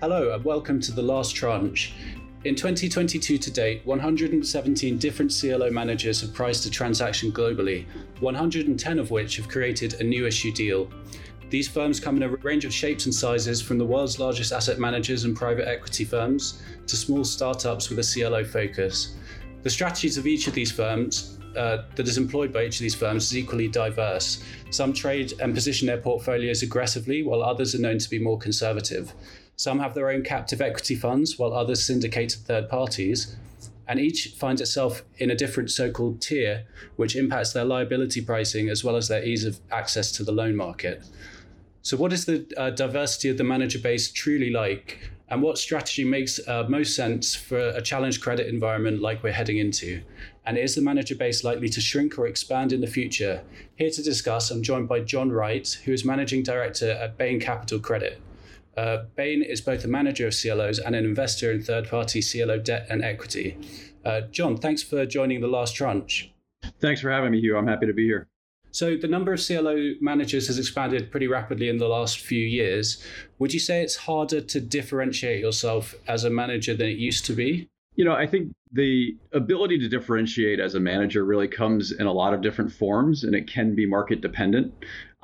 Hello, and welcome to the last tranche. In 2022 to date, 117 different CLO managers have priced a transaction globally, 110 of which have created a new issue deal. These firms come in a range of shapes and sizes from the world's largest asset managers and private equity firms to small startups with a CLO focus. The strategies of each of these firms uh, that is employed by each of these firms is equally diverse. Some trade and position their portfolios aggressively, while others are known to be more conservative. Some have their own captive equity funds, while others syndicate to third parties. And each finds itself in a different so called tier, which impacts their liability pricing as well as their ease of access to the loan market. So, what is the uh, diversity of the manager base truly like? And what strategy makes uh, most sense for a challenged credit environment like we're heading into? And is the manager base likely to shrink or expand in the future? Here to discuss, I'm joined by John Wright, who is Managing Director at Bain Capital Credit. Uh, Bain is both a manager of CLOs and an investor in third party CLO debt and equity. Uh, John, thanks for joining the last tranche. Thanks for having me, Hugh. I'm happy to be here. So, the number of CLO managers has expanded pretty rapidly in the last few years. Would you say it's harder to differentiate yourself as a manager than it used to be? You know, I think the ability to differentiate as a manager really comes in a lot of different forms and it can be market dependent.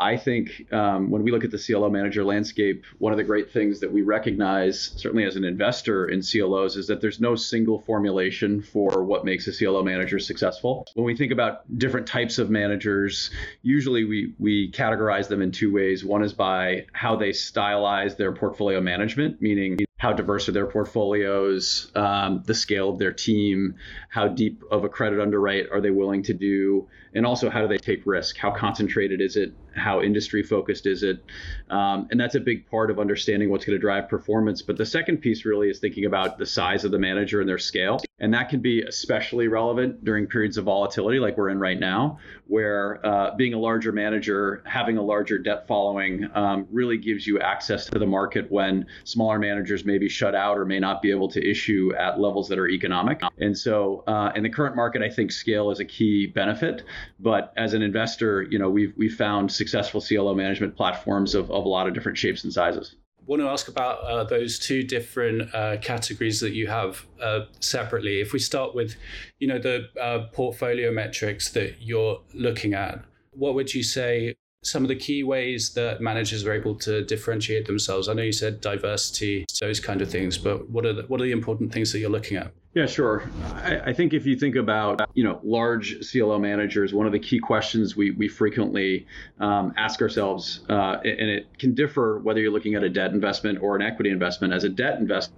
I think um, when we look at the CLO manager landscape, one of the great things that we recognize, certainly as an investor in CLOs, is that there's no single formulation for what makes a CLO manager successful. When we think about different types of managers, usually we, we categorize them in two ways. One is by how they stylize their portfolio management, meaning how diverse are their portfolios, um, the scale of their team, how deep of a credit underwrite are they willing to do, and also how do they take risk? How concentrated is it? How industry focused is it? Um, and that's a big part of understanding what's going to drive performance. But the second piece really is thinking about the size of the manager and their scale. And that can be especially relevant during periods of volatility like we're in right now, where uh, being a larger manager, having a larger debt following um, really gives you access to the market when smaller managers may be shut out or may not be able to issue at levels that are economic. And so uh, in the current market, I think scale is a key benefit. But as an investor, you know, we've, we've found successful CLO management platforms of, of a lot of different shapes and sizes want to ask about uh, those two different uh, categories that you have uh, separately. If we start with, you know, the uh, portfolio metrics that you're looking at, what would you say some of the key ways that managers are able to differentiate themselves? I know you said diversity, those kind of things, but what are the, what are the important things that you're looking at? Yeah, sure. I, I, think if you think about you know large CLO managers, one of the key questions we we frequently um, ask ourselves, uh, and it can differ whether you're looking at a debt investment or an equity investment. As a debt investment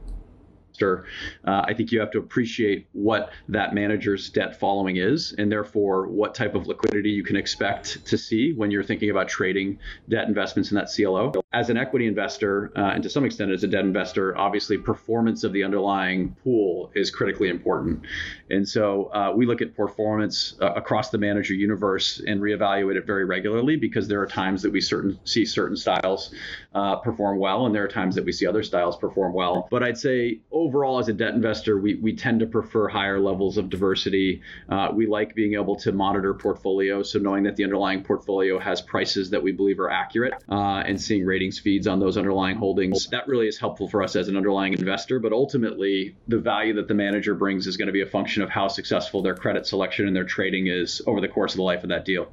uh, I think you have to appreciate what that manager's debt following is, and therefore what type of liquidity you can expect to see when you're thinking about trading debt investments in that CLO. As an equity investor, uh, and to some extent as a debt investor, obviously performance of the underlying pool is critically important. And so uh, we look at performance uh, across the manager universe and reevaluate it very regularly because there are times that we certain see certain styles uh, perform well, and there are times that we see other styles perform well. But I'd say overall, as a debt investor, we, we tend to prefer higher levels of diversity. Uh, we like being able to monitor portfolios, so knowing that the underlying portfolio has prices that we believe are accurate uh, and seeing ratings feeds on those underlying holdings. That really is helpful for us as an underlying investor. But ultimately, the value that the manager brings is going to be a function of how successful their credit selection and their trading is over the course of the life of that deal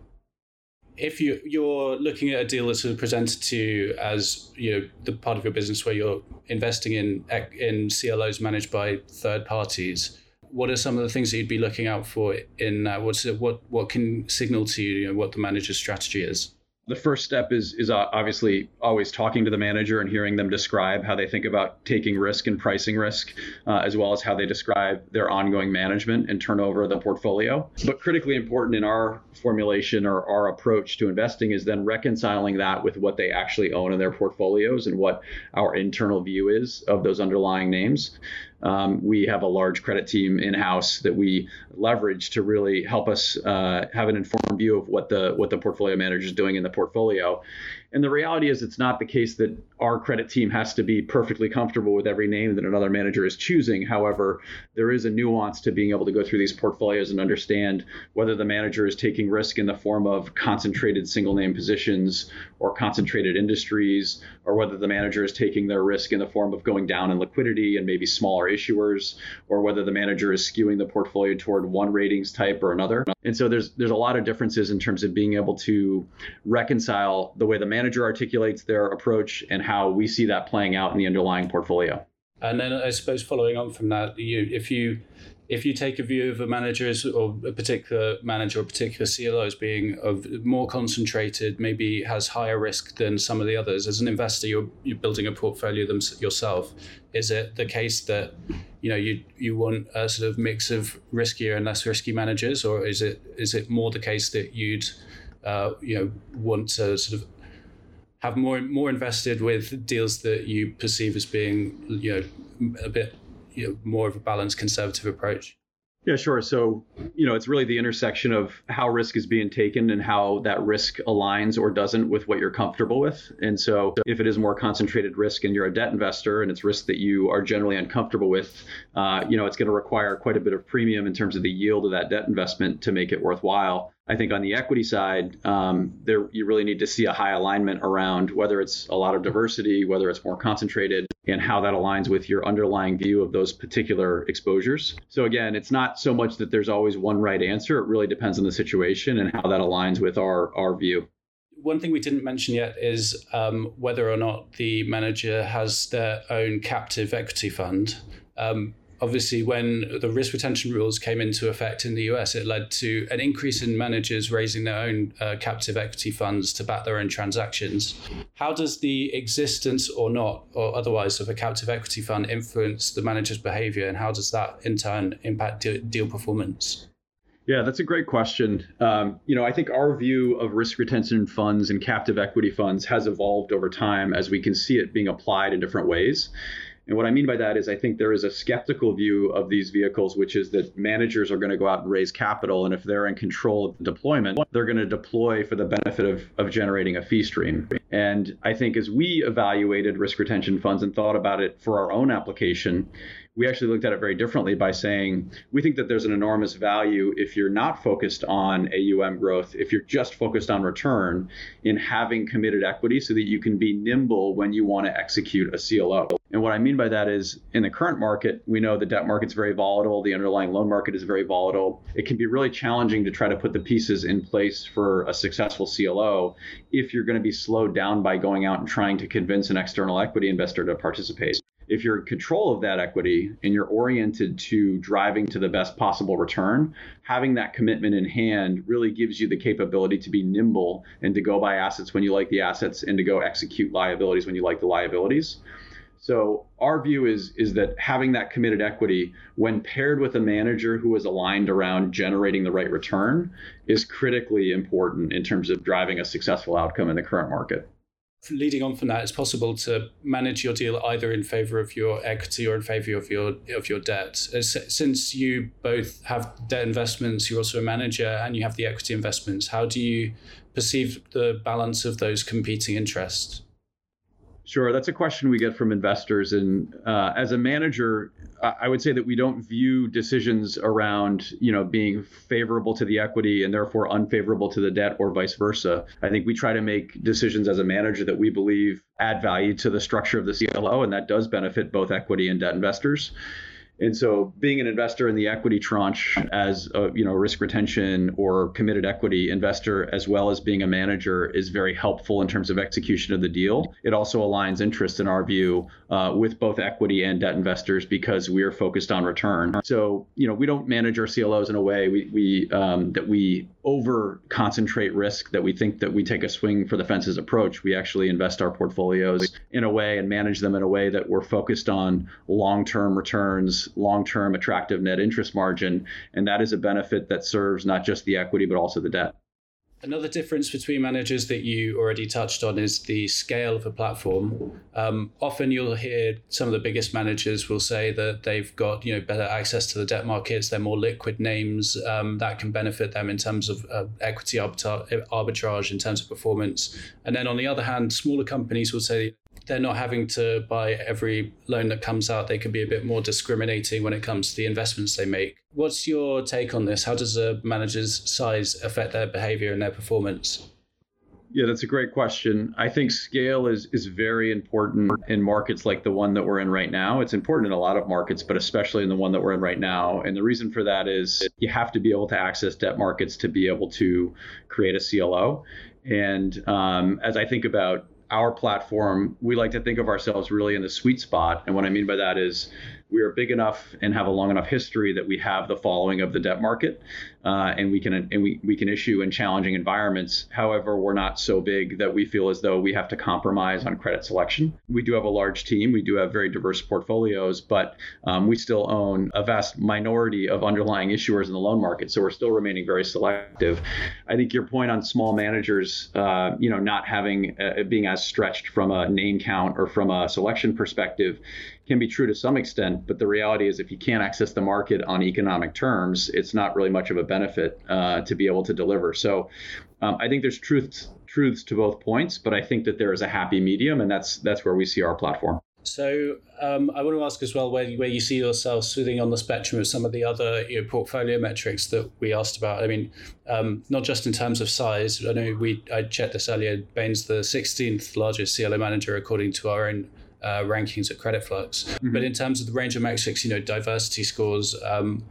if you you're looking at a deal that's presented to you as you know the part of your business where you're investing in in CLOs managed by third parties, what are some of the things that you'd be looking out for in uh, what's what what can signal to you, you know, what the manager's strategy is? The first step is is obviously always talking to the manager and hearing them describe how they think about taking risk and pricing risk, uh, as well as how they describe their ongoing management and turnover of the portfolio. But critically important in our formulation or our approach to investing is then reconciling that with what they actually own in their portfolios and what our internal view is of those underlying names. Um, we have a large credit team in house that we leverage to really help us uh, have an informed view of what the what the portfolio manager is doing in the portfolio. And the reality is, it's not the case that our credit team has to be perfectly comfortable with every name that another manager is choosing. However, there is a nuance to being able to go through these portfolios and understand whether the manager is taking risk in the form of concentrated single name positions or concentrated industries, or whether the manager is taking their risk in the form of going down in liquidity and maybe smaller issuers, or whether the manager is skewing the portfolio toward one ratings type or another. And so there's there's a lot of differences in terms of being able to reconcile the way the manager articulates their approach and how we see that playing out in the underlying portfolio. And then I suppose following on from that, you if you if you take a view of a manager or a particular manager or particular CLO as being of more concentrated, maybe has higher risk than some of the others, as an investor, you're, you're building a portfolio them yourself. Is it the case that you know you you want a sort of mix of riskier and less risky managers, or is it is it more the case that you'd uh, you know want to sort of have more more invested with deals that you perceive as being you know a bit you know, more of a balanced conservative approach? Yeah, sure. So, you know, it's really the intersection of how risk is being taken and how that risk aligns or doesn't with what you're comfortable with. And so, if it is more concentrated risk and you're a debt investor and it's risk that you are generally uncomfortable with, uh, you know, it's going to require quite a bit of premium in terms of the yield of that debt investment to make it worthwhile. I think on the equity side, um, there you really need to see a high alignment around whether it's a lot of diversity, whether it's more concentrated, and how that aligns with your underlying view of those particular exposures. So again, it's not so much that there's always one right answer. It really depends on the situation and how that aligns with our our view. One thing we didn't mention yet is um, whether or not the manager has their own captive equity fund. Um, obviously, when the risk retention rules came into effect in the US, it led to an increase in managers raising their own uh, captive equity funds to back their own transactions. How does the existence or not, or otherwise, of a captive equity fund influence the manager's behavior, and how does that in turn impact deal performance? Yeah, that's a great question. Um, you know, I think our view of risk retention funds and captive equity funds has evolved over time as we can see it being applied in different ways. And what I mean by that is I think there is a skeptical view of these vehicles, which is that managers are going to go out and raise capital. And if they're in control of the deployment, they're going to deploy for the benefit of, of generating a fee stream. And I think as we evaluated risk retention funds and thought about it for our own application, we actually looked at it very differently by saying we think that there's an enormous value if you're not focused on AUM growth, if you're just focused on return, in having committed equity so that you can be nimble when you want to execute a CLO. And what I mean by that is in the current market, we know the debt market's very volatile, the underlying loan market is very volatile. It can be really challenging to try to put the pieces in place for a successful CLO if you're going to be slowed down by going out and trying to convince an external equity investor to participate if you're in control of that equity and you're oriented to driving to the best possible return, having that commitment in hand really gives you the capability to be nimble and to go buy assets when you like the assets and to go execute liabilities when you like the liabilities. So our view is is that having that committed equity when paired with a manager who is aligned around generating the right return is critically important in terms of driving a successful outcome in the current market leading on from that, it's possible to manage your deal either in favor of your equity or in favor of your of your debt. Uh, since you both have debt investments, you're also a manager and you have the equity investments. How do you perceive the balance of those competing interests? Sure, that's a question we get from investors. And uh, as a manager, I would say that we don't view decisions around, you know, being favorable to the equity and therefore unfavorable to the debt, or vice versa. I think we try to make decisions as a manager that we believe add value to the structure of the CLO, and that does benefit both equity and debt investors. And so being an investor in the equity tranche as a you know risk retention or committed equity investor as well as being a manager is very helpful in terms of execution of the deal. It also aligns interest in our view uh, with both equity and debt investors because we are focused on return. So you know we don't manage our CLOs in a way we, we um, that we over concentrate risk that we think that we take a swing for the fences approach. We actually invest our portfolios in a way and manage them in a way that we're focused on long-term returns long-term attractive net interest margin, and that is a benefit that serves not just the equity but also the debt. Another difference between managers that you already touched on is the scale of a platform. Um, often you'll hear some of the biggest managers will say that they've got you know better access to the debt markets. They're more liquid names um, that can benefit them in terms of uh, equity arbitrage, in terms of performance. And then on the other hand, smaller companies will say they're not having to buy every loan that comes out. They can be a bit more discriminating when it comes to the investments they make. What's your take on this? How does a manager's size affect their behavior and their performance? Yeah, that's a great question. I think scale is is very important in markets like the one that we're in right now. It's important in a lot of markets, but especially in the one that we're in right now. And the reason for that is you have to be able to access debt markets to be able to create a CLO. And um, as I think about our platform, we like to think of ourselves really in the sweet spot. And what I mean by that is we are big enough and have a long enough history that we have the following of the debt market, uh, and we can and we, we can issue in challenging environments. However, we're not so big that we feel as though we have to compromise on credit selection. We do have a large team. We do have very diverse portfolios, but um, we still own a vast minority of underlying issuers in the loan market. So we're still remaining very selective. I think your point on small managers, uh, you know, not having uh, being as stretched from a name count or from a selection perspective can be true to some extent, but the reality is if you can't access the market on economic terms, it's not really much of a benefit uh, to be able to deliver. So um, I think there's truths truths to both points, but I think that there is a happy medium, and that's that's where we see our platform. So um, I want to ask as well where, where you see yourself sitting on the spectrum of some of the other you know, portfolio metrics that we asked about. I mean, um, not just in terms of size. I know we I checked this earlier. Bain's the 16th largest CLO manager according to our own uh, rankings at Creditflux. Mm-hmm. But in terms of the range of metrics, you know, diversity scores, um,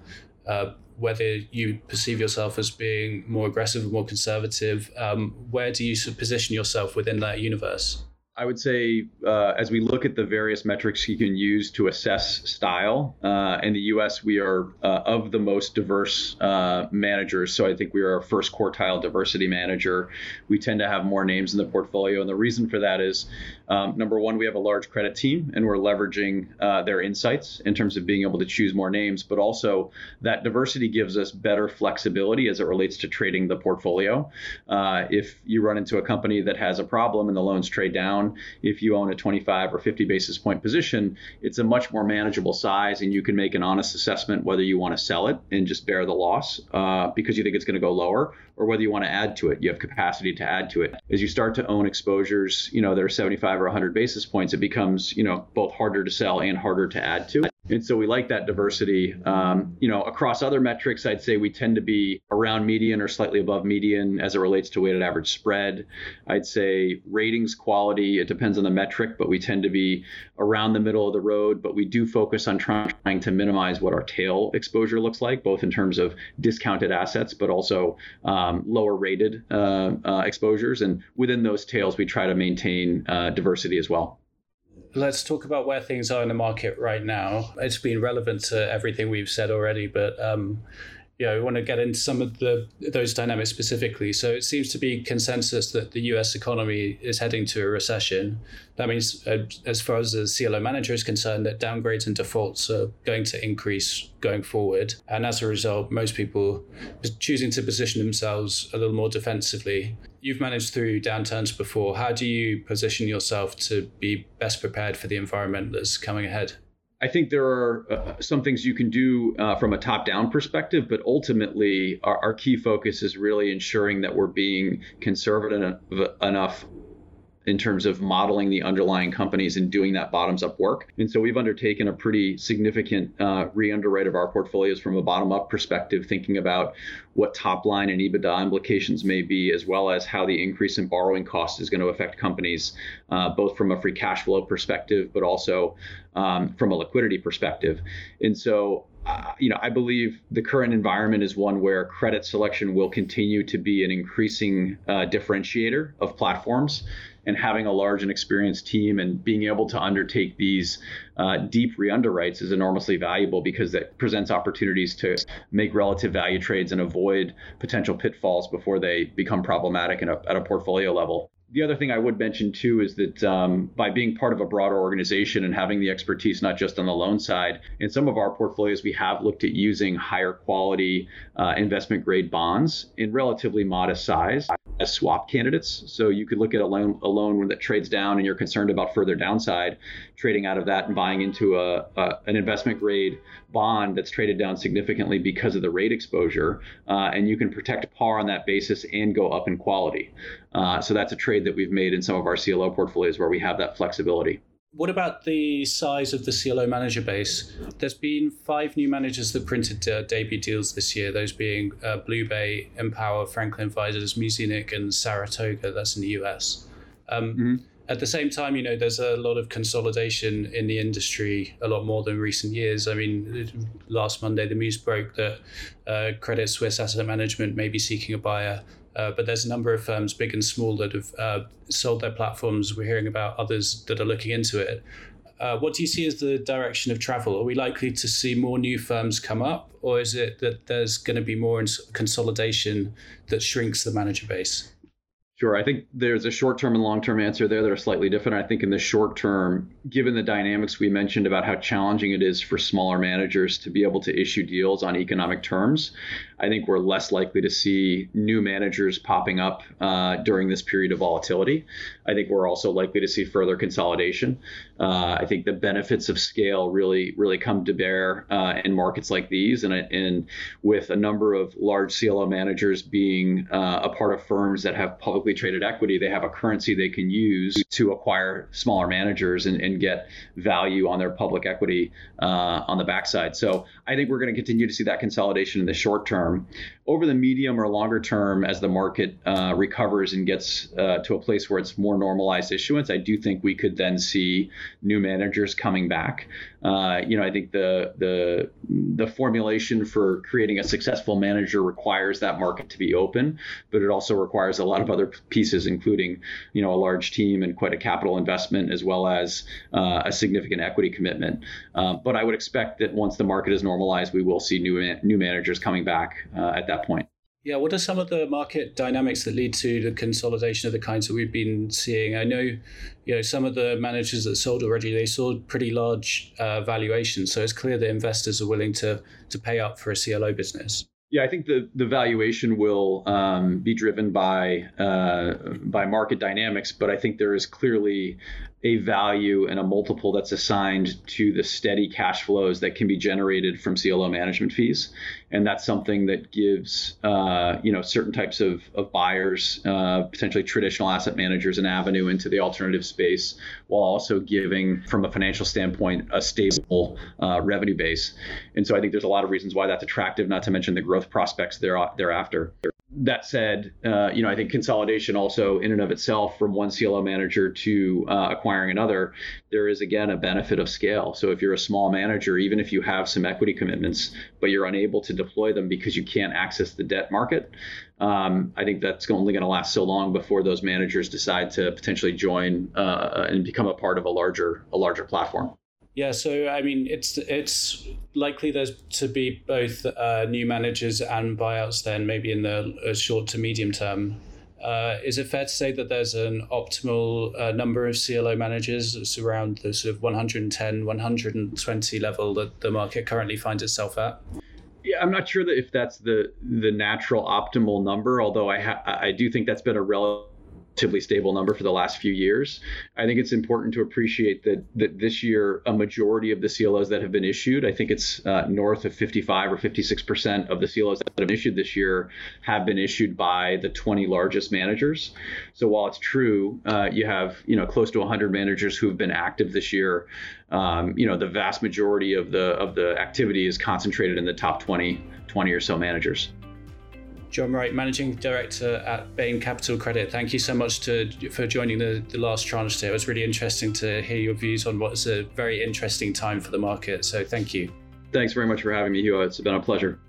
uh, whether you perceive yourself as being more aggressive or more conservative, um, where do you position yourself within that universe? I would say, uh, as we look at the various metrics you can use to assess style, uh, in the US, we are uh, of the most diverse uh, managers. So I think we are our first quartile diversity manager. We tend to have more names in the portfolio. And the reason for that is um, number one, we have a large credit team and we're leveraging uh, their insights in terms of being able to choose more names, but also that diversity gives us better flexibility as it relates to trading the portfolio. Uh, if you run into a company that has a problem and the loans trade down, if you own a 25 or 50 basis point position, it's a much more manageable size, and you can make an honest assessment whether you want to sell it and just bear the loss uh, because you think it's going to go lower, or whether you want to add to it. You have capacity to add to it. As you start to own exposures, you know, that are 75 or 100 basis points, it becomes, you know, both harder to sell and harder to add to. And so we like that diversity. Um, you know, across other metrics, I'd say we tend to be around median or slightly above median as it relates to weighted average spread. I'd say ratings quality, it depends on the metric, but we tend to be around the middle of the road. But we do focus on trying to minimize what our tail exposure looks like, both in terms of discounted assets, but also um, lower rated uh, uh, exposures. And within those tails, we try to maintain uh, diversity as well let's talk about where things are in the market right now. It's been relevant to everything we've said already, but um, yeah, we want to get into some of the those dynamics specifically. So it seems to be consensus that the U.S. economy is heading to a recession. That means, uh, as far as the CLO manager is concerned, that downgrades and defaults are going to increase going forward, and as a result, most people are choosing to position themselves a little more defensively. You've managed through downturns before. How do you position yourself to be best prepared for the environment that's coming ahead? I think there are uh, some things you can do uh, from a top down perspective, but ultimately, our, our, key focus is really ensuring that we're being conservative enough in terms of modeling the underlying companies and doing that bottoms up work. And so we've undertaken a pretty significant uh, re underwrite of our portfolios from a bottom up perspective, thinking about what top line and EBITDA implications may be, as well as how the increase in borrowing cost is going to affect companies, uh, both from a free cash flow perspective, but also um, from a liquidity perspective. And so uh, you know, I believe the current environment is one where credit selection will continue to be an increasing uh, differentiator of platforms and having a large and experienced team and being able to undertake these uh, deep re-underwrites is enormously valuable because that presents opportunities to make relative value trades and avoid potential pitfalls before they become problematic a, at a portfolio level. The other thing I would mention too is that um, by being part of a broader organization and having the expertise not just on the loan side, in some of our portfolios we have looked at using higher quality uh, investment grade bonds in relatively modest size as swap candidates. So you could look at a loan, a loan that trades down and you're concerned about further downside, trading out of that and buying into a, a an investment grade bond that's traded down significantly because of the rate exposure, uh, and you can protect par on that basis and go up in quality. Uh, so that's a trade that we've made in some of our CLO portfolios where we have that flexibility. What about the size of the CLO manager base? There's been five new managers that printed uh, debut deals this year, those being uh, BlueBay, Empower, Franklin Advisors, Muzinich, and Saratoga. That's in the US. Um, mm-hmm. At the same time, you know, there's a lot of consolidation in the industry, a lot more than recent years. I mean, last Monday, the news broke that uh, Credit Suisse Asset Management may be seeking a buyer uh, but there's a number of firms, big and small, that have uh, sold their platforms. We're hearing about others that are looking into it. Uh, what do you see as the direction of travel? Are we likely to see more new firms come up, or is it that there's going to be more consolidation that shrinks the manager base? Sure. I think there's a short term and long term answer there that are slightly different. I think in the short term, given the dynamics we mentioned about how challenging it is for smaller managers to be able to issue deals on economic terms, I think we're less likely to see new managers popping up uh, during this period of volatility. I think we're also likely to see further consolidation. Uh, I think the benefits of scale really, really come to bear uh, in markets like these, and, and with a number of large CLO managers being uh, a part of firms that have publicly traded equity, they have a currency they can use to acquire smaller managers and, and get value on their public equity uh, on the backside. So I think we're going to continue to see that consolidation in the short term term. Over the medium or longer term, as the market uh, recovers and gets uh, to a place where it's more normalized issuance, I do think we could then see new managers coming back. Uh, you know, I think the the the formulation for creating a successful manager requires that market to be open, but it also requires a lot of other pieces, including you know a large team and quite a capital investment, as well as uh, a significant equity commitment. Uh, but I would expect that once the market is normalized, we will see new new managers coming back uh, at that point. Yeah, what are some of the market dynamics that lead to the consolidation of the kinds that we've been seeing? I know, you know, some of the managers that sold already they sold pretty large uh, valuations, so it's clear that investors are willing to to pay up for a CLO business. Yeah, I think the, the valuation will um, be driven by uh, by market dynamics, but I think there is clearly a value and a multiple that's assigned to the steady cash flows that can be generated from CLO management fees, and that's something that gives uh, you know certain types of, of buyers, uh, potentially traditional asset managers, an avenue into the alternative space, while also giving, from a financial standpoint, a stable uh, revenue base. And so I think there's a lot of reasons why that's attractive. Not to mention the growth prospects there, thereafter that said, uh, you know, I think consolidation also in and of itself from one CLO manager to uh, acquiring another, there is again a benefit of scale. So if you're a small manager, even if you have some equity commitments, but you're unable to deploy them because you can't access the debt market, um, I think that's only going to last so long before those managers decide to potentially join uh, and become a part of a larger a larger platform. Yeah, so I mean, it's it's likely there's to be both uh, new managers and buyouts. Then maybe in the uh, short to medium term. Uh, is it fair to say that there's an optimal uh, number of CLO managers it's around the sort of 110, 120 level that the market currently finds itself at? Yeah, I'm not sure that if that's the the natural optimal number. Although I ha- I do think that's been a relative relatively stable number for the last few years. I think it's important to appreciate that that this year a majority of the CLOs that have been issued, I think it's uh, north of 55 or 56 percent of the CLOs that have been issued this year have been issued by the 20 largest managers. So while it's true, uh, you have you know close to 100 managers who have been active this year. Um, you know the vast majority of the of the activity is concentrated in the top 20 20 or so managers. John Wright, Managing Director at Bain Capital Credit. Thank you so much to, for joining the, the last tranche today. It was really interesting to hear your views on what's a very interesting time for the market. So thank you. Thanks very much for having me, Hugh. It's been a pleasure.